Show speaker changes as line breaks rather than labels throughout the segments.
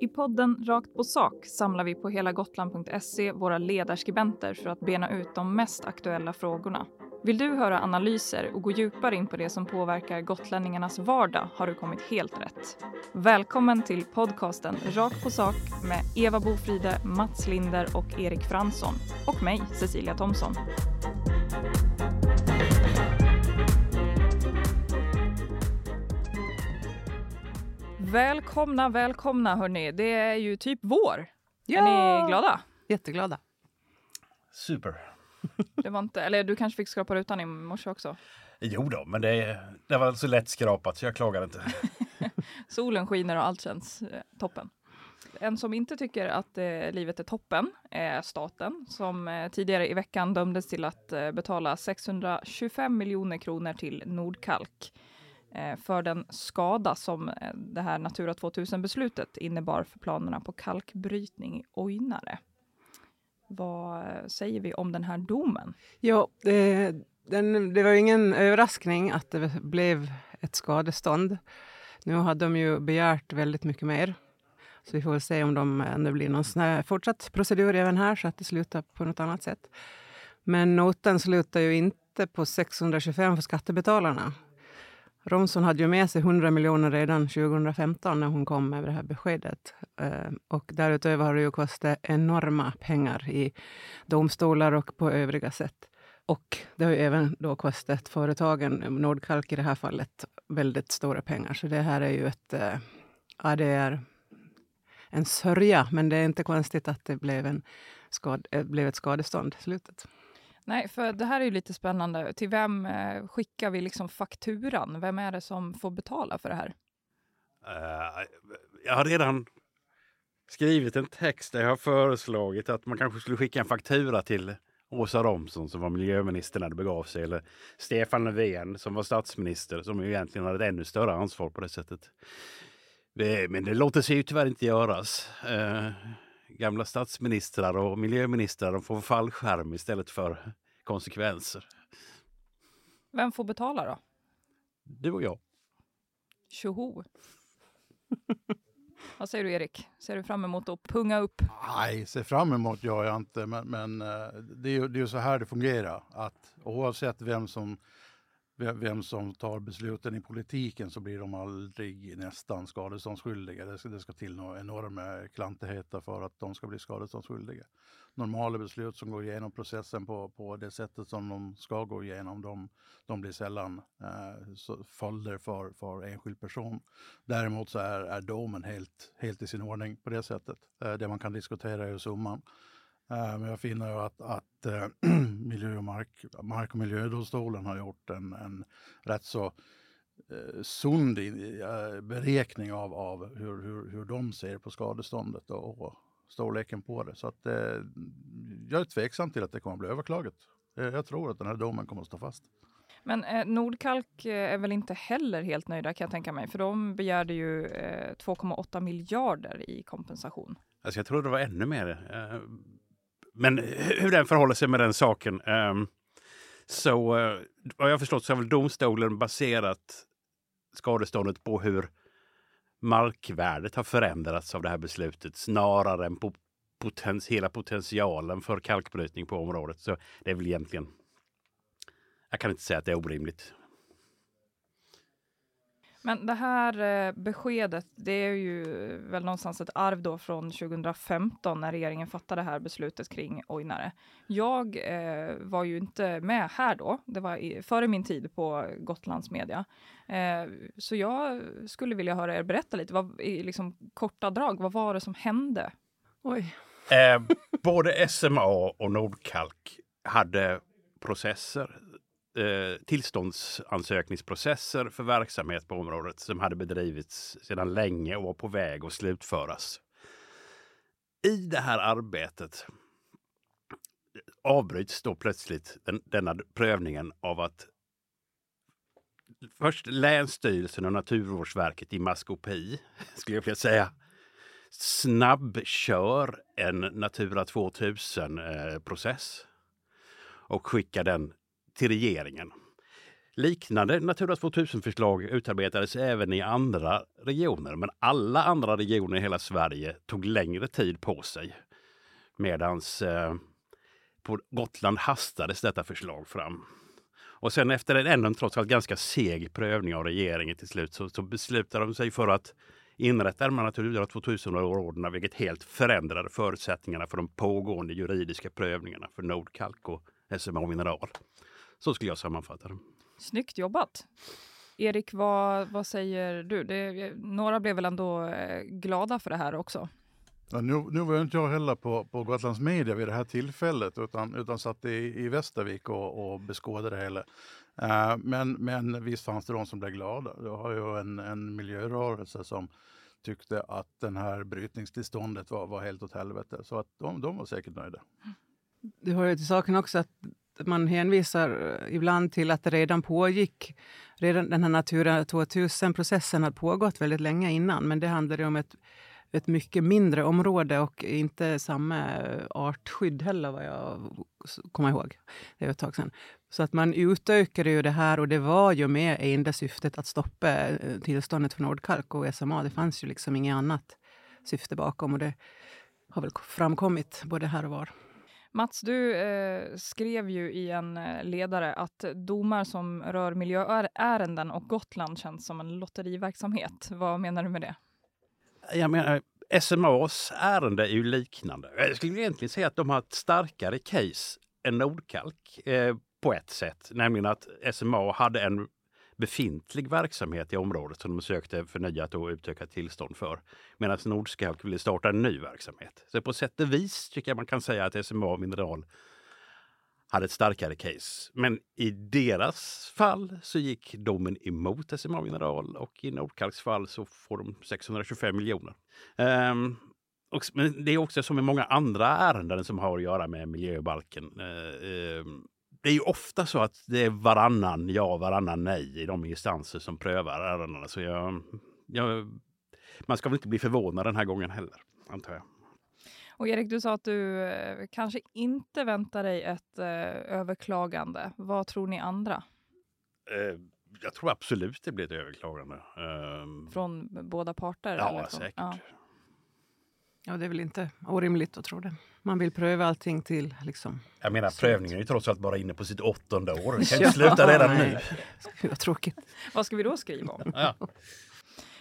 I podden Rakt på sak samlar vi på helagotland.se våra ledarskribenter för att bena ut de mest aktuella frågorna. Vill du höra analyser och gå djupare in på det som påverkar gotlänningarnas vardag har du kommit helt rätt. Välkommen till podcasten Rakt på sak med Eva Bofride, Mats Linder och Erik Fransson. Och mig, Cecilia Thomsson. Välkomna, välkomna hörni. Det är ju typ vår.
Ja!
Är ni glada?
Jätteglada.
Super.
Det var inte, eller du kanske fick skrapa rutan i morse också?
Jo då, men det, det var så lätt skrapat så jag klagar inte.
Solen skiner och allt känns eh, toppen. En som inte tycker att eh, livet är toppen är staten som eh, tidigare i veckan dömdes till att eh, betala 625 miljoner kronor till Nordkalk Eh, för den skada som eh, det här Natura 2000-beslutet innebar för planerna på kalkbrytning i Ojnare. Vad eh, säger vi om den här domen?
Ja, det, den, det var ingen överraskning att det blev ett skadestånd. Nu har de ju begärt väldigt mycket mer. Så vi får väl se om, de, om det blir någon sån här fortsatt procedur även här så att det slutar på något annat sätt. Men notan slutar ju inte på 625 för skattebetalarna. Romson hade ju med sig 100 miljoner redan 2015 när hon kom med det här beskedet. Ehm, och därutöver har det ju kostat enorma pengar i domstolar och på övriga sätt. Och det har ju även då kostat företagen, Nordkalk i det här fallet, väldigt stora pengar. Så det här är ju ett, eh, ja, det är en sörja. Men det är inte konstigt att det blev, en skad, eh, blev ett skadestånd i slutet.
Nej, för det här är ju lite spännande. Till vem eh, skickar vi liksom fakturan? Vem är det som får betala för det här?
Uh, jag har redan skrivit en text där jag har föreslagit att man kanske skulle skicka en faktura till Åsa Romson som var miljöminister när det begav sig. Eller Stefan Löfven som var statsminister som ju egentligen hade ett ännu större ansvar på det sättet. Eh, men det låter sig ju tyvärr inte göras. Gamla statsministrar och miljöministrar de får fallskärm istället för konsekvenser.
Vem får betala då?
Du och jag.
Tjoho! Vad säger du Erik? Ser du fram emot att punga upp?
Nej, se fram emot gör jag inte, men, men eh, det är ju det är så här det fungerar. Att oavsett vem som, vem som tar besluten i politiken så blir de aldrig nästan skadeståndsskyldiga. Det ska, det ska till några enorma klantigheter för att de ska bli skadeståndsskyldiga. Normala beslut som går igenom processen på, på det sättet som de ska gå igenom, de, de blir sällan eh, följder för, för enskild person. Däremot så är, är domen helt, helt i sin ordning på det sättet. Eh, det man kan diskutera är summan. Eh, men jag finner ju att, att eh, miljö och mark, mark och miljödomstolen har gjort en, en rätt så eh, sund beräkning av, av hur, hur, hur de ser på skadeståndet och, och storleken på det. Så att, eh, jag är tveksam till att det kommer att bli överklagat. Jag tror att den här domen kommer att stå fast.
Men eh, Nordkalk är väl inte heller helt nöjda kan jag tänka mig, för de begärde ju eh, 2,8 miljarder i kompensation.
Alltså jag tror det var ännu mer. Men hur den förhåller sig med den saken. Ehm, så eh, vad jag förstått så har väl domstolen baserat skadeståndet på hur markvärdet har förändrats av det här beslutet snarare än på potens, hela potentialen för kalkbrytning på området. Så det är väl egentligen... Jag kan inte säga att det är orimligt.
Men det här eh, beskedet, det är ju väl någonstans ett arv då från 2015 när regeringen fattade det här beslutet kring Ojnare. Jag eh, var ju inte med här då, det var i, före min tid på Gotlands media. Eh, så jag skulle vilja höra er berätta lite, vad, i liksom korta drag, vad var det som hände?
Oj.
Eh, både SMA och Nordkalk hade processer, eh, tillståndsansökningsprocesser för verksamhet på området som hade bedrivits sedan länge och var på väg att slutföras. I det här arbetet avbryts då plötsligt den, denna prövningen av att först Länsstyrelsen och Naturvårdsverket i maskopi, skulle jag vilja säga, snabbkör en Natura 2000-process eh, och skickar den till regeringen. Liknande Natura 2000-förslag utarbetades även i andra regioner, men alla andra regioner i hela Sverige tog längre tid på sig. Medans eh, på Gotland hastades detta förslag fram. Och sen efter en ändå trots allt ganska seg prövning av regeringen till slut så, så beslutade de sig för att inrätta de Natura 2000-områdena vilket helt förändrade förutsättningarna för de pågående juridiska prövningarna för Nordkalk och SMA Mineral. Så skulle jag sammanfatta det.
Snyggt jobbat! Erik, vad, vad säger du? Det, några blev väl ändå eh, glada för det här också?
Ja, nu, nu var inte jag heller på, på Gotlands media vid det här tillfället utan, utan satt i, i Västervik och, och beskådade det hela. Uh, men, men visst fanns det de som blev glada. Det har ju en, en miljörörelse som tyckte att den här brytningstillståndet var, var helt åt helvete. Så att de, de var säkert nöjda.
Det hör ju till saken också att man hänvisar eh, ibland till att det redan pågick. Redan den här Natura 2000-processen hade pågått väldigt länge innan, men det handlade om ett ett mycket mindre område och inte samma eh, artskydd heller, vad jag kommer ihåg. Det är ett tag sedan. Så att man utökade ju det här och det var ju med enda syftet att stoppa eh, tillståndet för Nordkalk och SMA. Det fanns ju liksom inget annat syfte bakom och det har väl framkommit både här och var.
Mats, du eh, skrev ju i en eh, ledare att domar som rör miljöärenden och Gotland känns som en lotteriverksamhet. Vad menar du med det?
Jag menar, SMAs ärende är ju liknande. Jag skulle egentligen säga att de har ett starkare case än Nordkalk eh, på ett sätt. Nämligen att SMA hade en befintlig verksamhet i området som de sökte förnyat och utökat tillstånd för. Medan Nordskalk ville starta en ny verksamhet. Så på sätt och vis tycker jag man kan säga att SMA Mineral hade ett starkare case. Men i deras fall så gick domen emot SMA Mineral och i Nordkalks fall så får de 625 miljoner. Um, och, men det är också som i många andra ärenden som har att göra med miljöbalken. Uh, um, det är ju ofta så att det är varannan ja, varannan nej i de instanser som prövar ärendena. Så jag, jag, man ska väl inte bli förvånad den här gången heller, antar jag.
Och Erik, du sa att du eh, kanske inte väntar dig ett eh, överklagande. Vad tror ni andra?
Eh, jag tror absolut det blir ett överklagande. Eh,
Från båda parter?
Ja, säkert.
Ja.
Ja, det är väl inte orimligt att tro det. Man vill pröva allting till liksom...
Jag menar, prövningen är ju trots allt bara inne på sitt åttonde år. Det kan ju sluta redan nu.
Vad tråkigt.
Vad ska vi då skriva om?
Ja.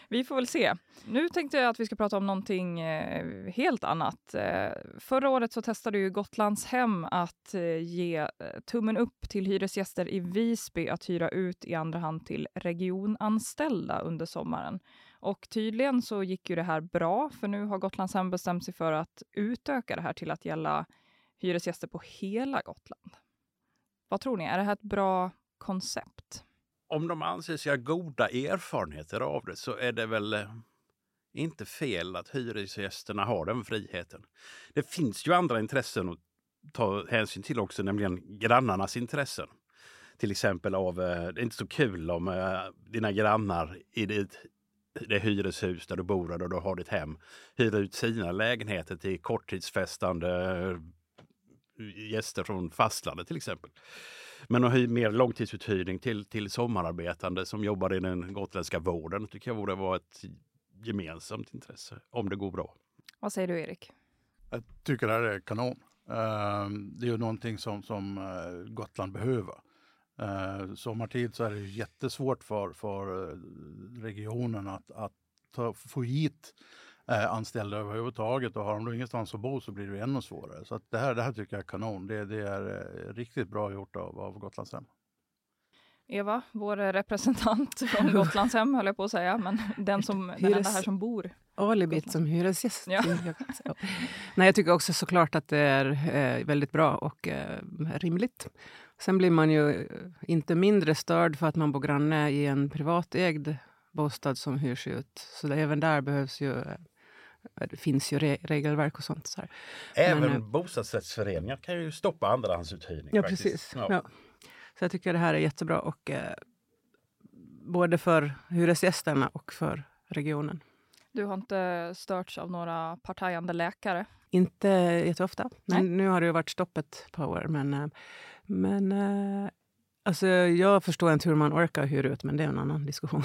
Vi får väl se. Nu tänkte jag att vi ska prata om någonting eh, helt annat. Eh, förra året så testade ju Gotlands hem att eh, ge tummen upp till hyresgäster i Visby att hyra ut i andra hand till regionanställda under sommaren. Och tydligen så gick ju det här bra, för nu har Gotlandshem bestämt sig för att utöka det här till att gälla hyresgäster på hela Gotland. Vad tror ni, är det här ett bra koncept?
om de anser sig ha goda erfarenheter av det så är det väl eh, inte fel att hyresgästerna har den friheten. Det finns ju andra intressen att ta hänsyn till också, nämligen grannarnas intressen. Till exempel av, eh, det är inte så kul om eh, dina grannar i ditt det hyreshus där du bor och du har ditt hem hyr ut sina lägenheter till korttidsfestande gäster från fastlandet till exempel. Men att hyra mer långtidsuthyrning till, till sommararbetande som jobbar i den gotländska vården tycker jag borde vara ett gemensamt intresse om det går bra.
Vad säger du Erik?
Jag tycker det här är kanon. Ehm, det är ju någonting som, som eh, Gotland behöver. Uh, sommartid så är det jättesvårt för, för eh, regionen att, att ta, få hit eh, anställda överhuvudtaget och har de då ingenstans att bo så blir det ännu svårare. Så det, här, det här tycker jag är kanon. Det, det är eh, riktigt bra gjort av, av Gotlandshem.
Eva, vår representant från Gotlandshem höll jag på att säga, men den, som, den enda här som bor.
Alibit som hyresgäst.
Ja.
Nej, jag tycker också såklart att det är eh, väldigt bra och eh, rimligt. Sen blir man ju eh, inte mindre störd för att man bor granne i en privatägd bostad som hyrs ut. Så det, även där behövs ju eh, det finns ju re regelverk och sånt. Så här.
Även Men, eh, bostadsrättsföreningar kan ju stoppa andrahandsuthyrning.
Ja,
faktiskt.
precis.
Ja.
Ja. Så jag tycker det här är jättebra. Och, eh, både för hyresgästerna och för regionen.
Du har inte störts av några partajande läkare?
Inte jätteofta. Men
Nej.
nu har det ju varit stopp ett par år. Men, eh, men eh, Alltså, jag förstår inte hur man orkar hyra ut, men det är en annan diskussion.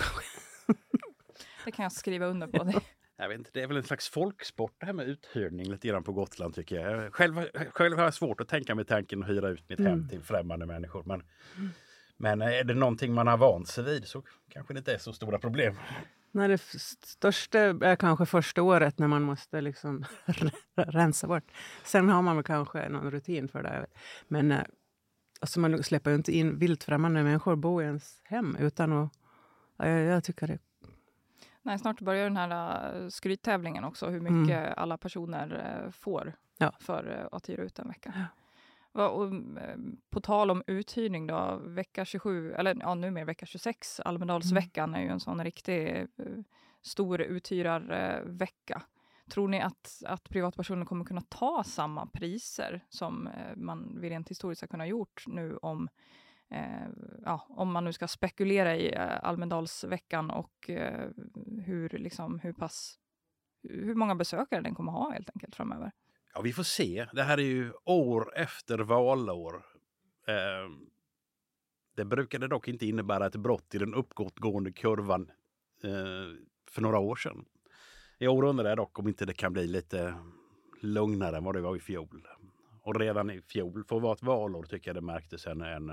Det kan jag skriva under på. Det.
Jag vet inte, det är väl en slags folksport det här med uthyrning lite grann på Gotland tycker jag. Själv, själv har jag svårt att tänka mig tanken att hyra ut mitt hem
Mm.
till främmande människor. Men, men är det någonting man har vant sig vid så kanske det inte är så stora problem.
Nej, det största är kanske första året när man måste liksom rensa bort. Sen har man väl kanske någon rutin för det. Men eh, alltså man släpper ju inte in vilt främmande människor bo i ens hem utan att... Ja, jag, jag tycker det.
Nej, snart börjar den här uh, skryttävlingen också, hur mycket alla personer eh, får
Ja.
för eh, att hyra ut en vecka. Va, och, eh, på tal om uthyrning då, vecka 27, eller ja, numera vecka 26, Almedalsveckan är ju en sån riktig eh, stor uthyrarvecka. Tror ni att, att privatpersoner kommer kunna ta samma priser som eh, man vid rent historiskt har kunnat gjort nu om eh, ja, om man nu ska spekulera i eh, Almedalsveckan och eh, hur, liksom, hur pass hur många besökare den kommer ha helt enkelt framöver.
Ja, vi får se. Det här är ju år efter valår. Eh, det brukade dock inte innebära ett brott i den uppåtgående kurvan eh, för några år sedan. I år undrar jag dock om inte det kan bli lite lugnare än vad det var i fjol. Och redan i fjol, för att vara ett valår, tycker jag det märktes en, en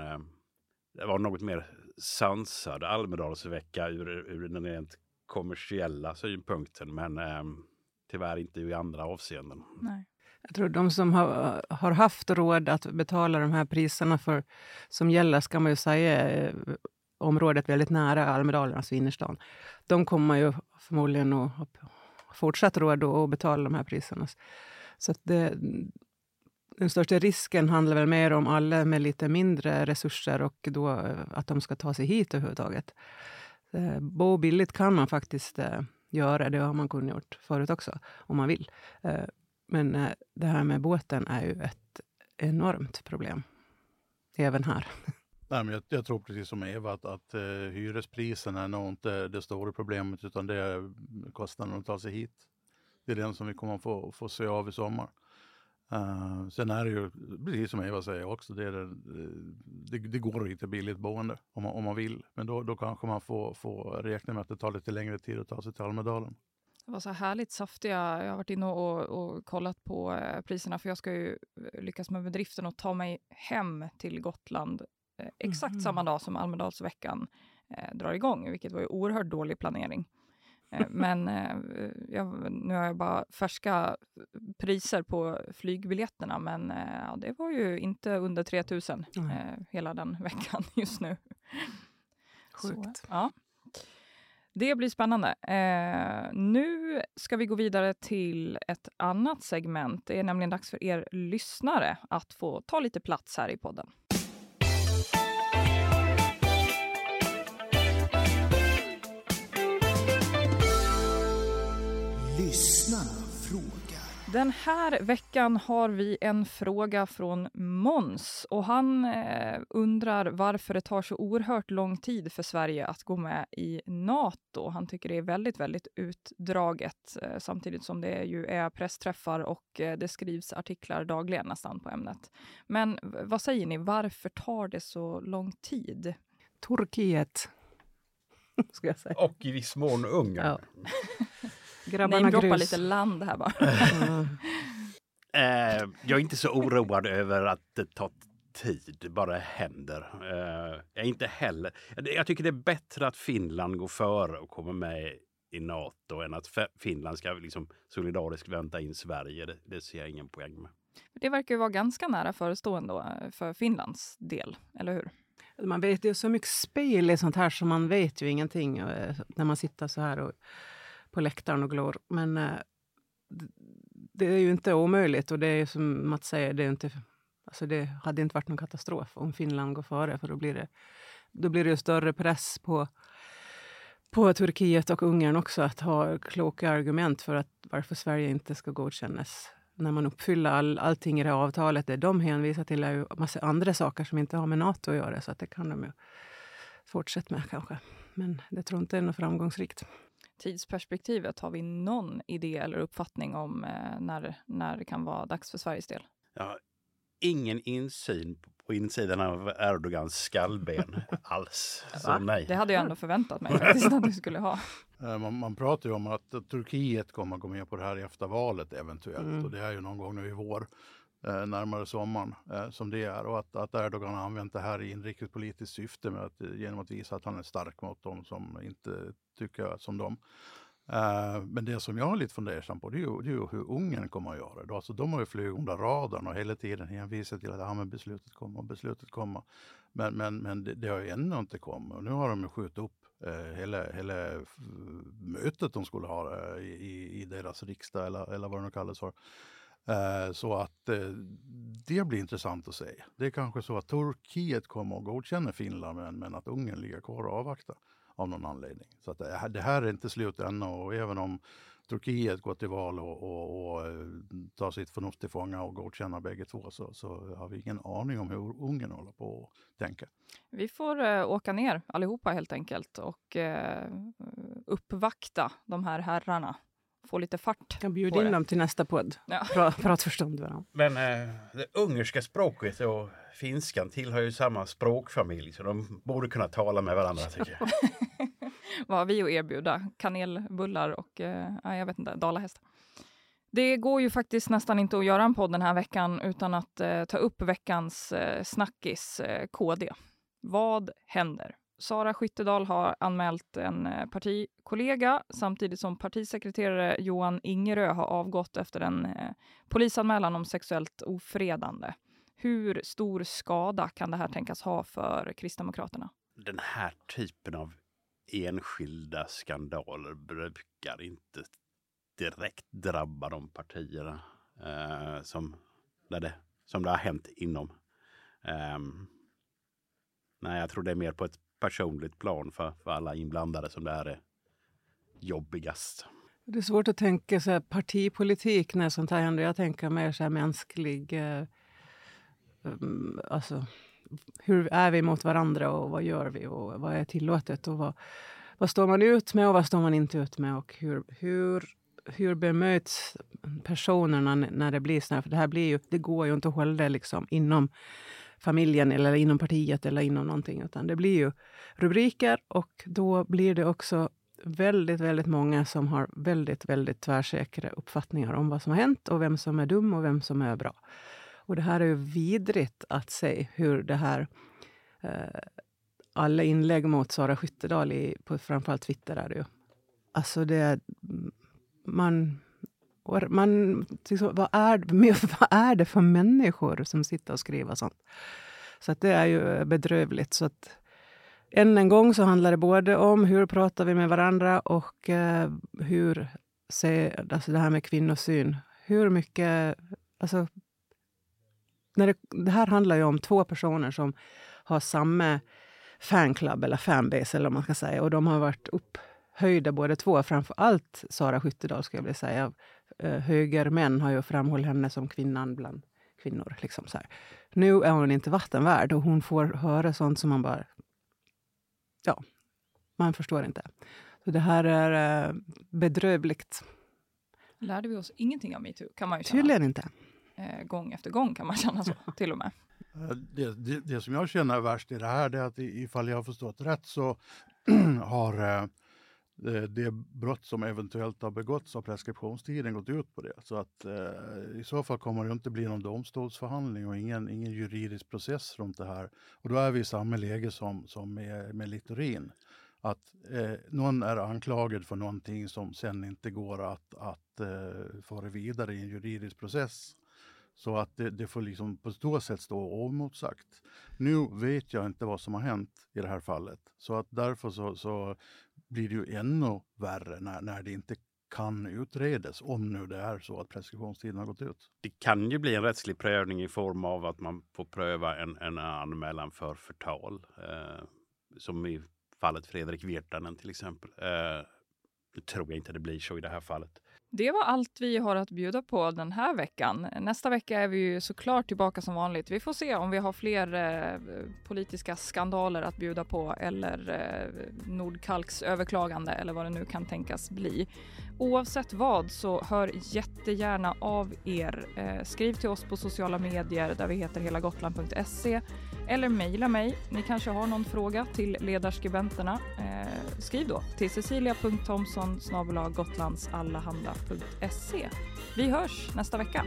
det var något mer sansad Almedalsvecka ur, ur den rent kommersiella synpunkten. Men eh, tyvärr inte i andra avseenden.
Nej.
Jag tror de som har, har haft råd att betala de här priserna för, som gäller, ska man ju säga, eh, området väldigt nära Almedalen, alltså innerstan. De kommer ju förmodligen att ha fortsatt råd att betala de här priserna. Så att det, den största risken handlar väl mer om alla med lite mindre resurser och då eh, att de ska ta sig hit överhuvudtaget. Eh, bo billigt kan man faktiskt göra, det har man kunnat gjort förut också, om man vill. Men eh, det här med båten är ju ett enormt problem. Även här.
Nej, men jag, jag tror precis som Eva att, att uh, hyrespriserna är nog inte det stora problemet utan det är kostnaden att ta sig hit. Det är den som vi kommer att få, få se av i sommar. Uh, sen är det ju, precis som Eva säger också, det, är det, det, det går att hitta billigt boende om man, om man vill. Men då, då kanske man får, får räkna med att det tar lite längre tid att ta sig till Almedalen.
Det var så härligt saftiga. Jag har varit inne och, och kollat på eh, priserna för jag ska ju eh, lyckas med bedriften och ta mig hem till Gotland eh, exakt
Mhm.
samma dag som Almedalsveckan eh, drar igång, vilket var ju oerhört dålig planering. Eh, men eh, jag, nu har jag bara färska priser på flygbiljetterna, men ja, det var ju inte under 3000 eh,
Nej.
hela den veckan just nu.
Sjukt.
Så, ja. Det blir spännande. Eh, nu ska vi gå vidare till ett annat segment. Det är nämligen dags för er lyssnare att få ta lite plats här i podden. Den här veckan har vi en fråga från Mons och han eh, undrar varför det tar så oerhört lång tid för Sverige att gå med i Nato. Han tycker det är väldigt, väldigt utdraget eh, samtidigt som det ju är pressträffar och eh, det skrivs artiklar dagligen nästan på ämnet. Men vad säger ni, varför tar det så lång tid?
Turkiet. Ska jag säga.
Och i viss mån Ungern.
Ja. Grabbarna
Namedroppa
grus.
lite land här bara.
Eh, jag är inte så oroad över att det tar tid, bara händer. Eh, jag är inte heller... Jag tycker det är bättre att Finland går före och kommer med i Nato än att Finland ska liksom solidariskt vänta in Sverige. Det, det ser jag ingen poäng med.
Det verkar ju vara ganska nära förestående eh, för Finlands del, eller hur?
Man vet ju så mycket spel i sånt här så man vet ju ingenting eh, när man sitter så här och, på läktaren och glor. Men eh, det är ju inte omöjligt och det är som Mats säger, det, är inte, alltså det hade inte varit någon katastrof om Finland går före för då blir det, då blir det ju större press på, på Turkiet och Ungern också att ha kloka argument för att varför Sverige inte ska godkännas när man uppfyller all, allting i det här avtalet. Det de hänvisar till är ju massa andra saker som inte har med Nato att göra. Så att det kan de ju fortsätta med kanske. Men det tror inte är något framgångsrikt
tidsperspektivet, har vi någon idé eller uppfattning om eh, när, när det kan vara dags för Sveriges del?
Ja, ingen insyn på insidan av Erdogans skallben alls. Så nej.
Det hade jag ändå förväntat mig faktiskt att du skulle ha.
Eh, Man, man pratar ju om att Turkiet kommer att gå med på det här efter valet eventuellt.
Mm.
Och det är ju någon gång nu i vår, eh, närmare sommaren, eh, som det är. Och att, att Erdogan har använt det här i inrikespolitiskt syfte med att, eh, genom att visa att han är stark mot dem som inte tycker som dem. Eh, men det som jag är lite fundersam på det är ju, det är ju hur Ungern kommer att göra det. Alltså, de har ju flugit under radarn och hela tiden hänvisat till att ja, men beslutet kommer, beslutet kommer. Men, men, men det, det har ju ännu inte kommit och nu har de ju skjutit upp eh, hela, hela eh, mötet de skulle ha i, i- i deras riksdag eller, eller vad det nu kallas för. Eh, så att eh, det blir intressant att se. Det är kanske så att Turkiet kommer att godkänna Finland men, men att Ungern ligger kvar och avvaktar av någon anledning. Så att det, här, det här är inte slut ännu och även om Turkiet går till val och, och, och eh, tar sitt förnuft till fånga och godkänner bägge två så, så har vi ingen aning om hur Ungern håller på att tänka.
Vi får eh, åka ner allihopa helt enkelt och eh, uppvakta de här herrarna. Få lite fart.
Jag bjuder
på
in
det.
dem till nästa podd.
Ja.
Pra, pratförstånd varandra.
Men eh, det ungerska språket och finskan tillhör ju samma språkfamilj så de borde kunna tala med varandra tycker jag.
Vad har vi att erbjuda? Kanelbullar och eh, ja, jag vet inte, dalahäst. Det går ju faktiskt nästan inte att göra en podd den här veckan utan att eh, ta upp veckans eh, snackis eh, KD. Vad händer? Sara Skyttedal har anmält en eh, partikollega samtidigt som partisekreterare Johan Ingerö har avgått efter en eh, polisanmälan om sexuellt ofredande. Hur stor skada kan det här tänkas ha för Kristdemokraterna?
Den här typen av enskilda skandaler brukar inte direkt drabba de partierna eh, som, där det, som det har hänt inom. Eh, nej, jag tror det är mer på ett personligt plan för, för alla inblandade som det här är jobbigast.
Det är svårt att tänka så här, partipolitik när sånt här händer. Jag tänker mer så här mänsklig... Eh, um, alltså, hur är vi mot varandra och vad gör vi och vad är tillåtet och vad, vad står man ut med och vad står man inte ut med och hur, hur, hur bemöts personerna när det blir så här? För det här blir ju, det går ju inte att hålla det liksom inom familjen eller inom partiet eller inom någonting, utan det blir ju rubriker och då blir det också väldigt, väldigt många som har väldigt, väldigt tvärsäkra uppfattningar om vad som har hänt och vem som är dum och vem som är bra. Och det här är ju vidrigt att se hur det här... Eh, alla inlägg mot Sara Skyttedal i, på framförallt Twitter är det ju. Alltså det... är- Man människor. man liksom, vad, är, vad är det för människor som sitter och skriver sånt? Så att det är ju bedrövligt. Så att, än en gång så handlar det både om hur pratar vi med varandra och eh, hur ser, alltså det här med kvinnosyn. Hur mycket... Alltså, när det, det här handlar ju om två personer som har samma fanclub eller fanbase eller vad man ska säga. Och de har varit upphöjda båda två. Framför allt Sara Skyttedal skulle jag vilja säga. Eh, högermän har ju framhållit henne som kvinnan bland kvinnor. Liksom så här. Nu är hon inte vattenvärd och hon får höra sånt som man bara... Ja, man förstår inte. Så det här är eh, bedrövligt.
Lärde vi oss ingenting av metoo? Kan man ju känna.
Tydligen inte.
Eh, gång efter gång kan man känna så, till och med.
Det, det, det som jag känner är värst i det här det är att i- ifall jag har förstått rätt så har eh, Eh, det, brott som eventuellt har begåtts av preskriptionstiden gått ut på det. Så att eh, i så fall kommer det inte bli någon domstolsförhandling och ingen, ingen juridisk process runt det här. Och då är vi i samma läge som, som med, med Littorin. Att eh, någon är anklagad för någonting som sen inte går att, att eh, föra vidare i en juridisk process. Så att det, det får liksom på så sätt stå oemotsagt. Nu vet jag inte vad som har hänt i det här fallet. Så att därför så, så blir det ju ännu värre när, när det inte kan utredas. Om nu det är så att preskriptionstiden har gått ut.
Det kan ju bli en rättslig prövning i form av att man får pröva en, en anmälan för förtal. Eh, som i fallet Fredrik Virtanen till exempel. Eh, nu tror jag inte det blir så i det här fallet.
Det var allt vi har att bjuda på den här veckan. Nästa vecka är vi ju såklart tillbaka som vanligt. Vi får se om vi har fler eh, politiska skandaler att bjuda på eller eh, Nordkalks överklagande eller vad det nu kan tänkas bli. Oavsett vad så hör jättegärna av er. Eh, skriv till oss på sociala medier där vi heter helagotland.se eller mejla mig. Ni kanske har någon fråga till ledarskribenterna. Eh, skriv då till cecilia.thomson gotlandsallahanda.se. Vi hörs nästa vecka.